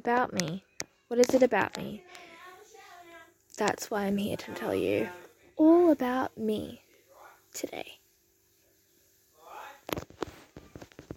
about me? What is it about me? That's why I'm here to tell you all about me today.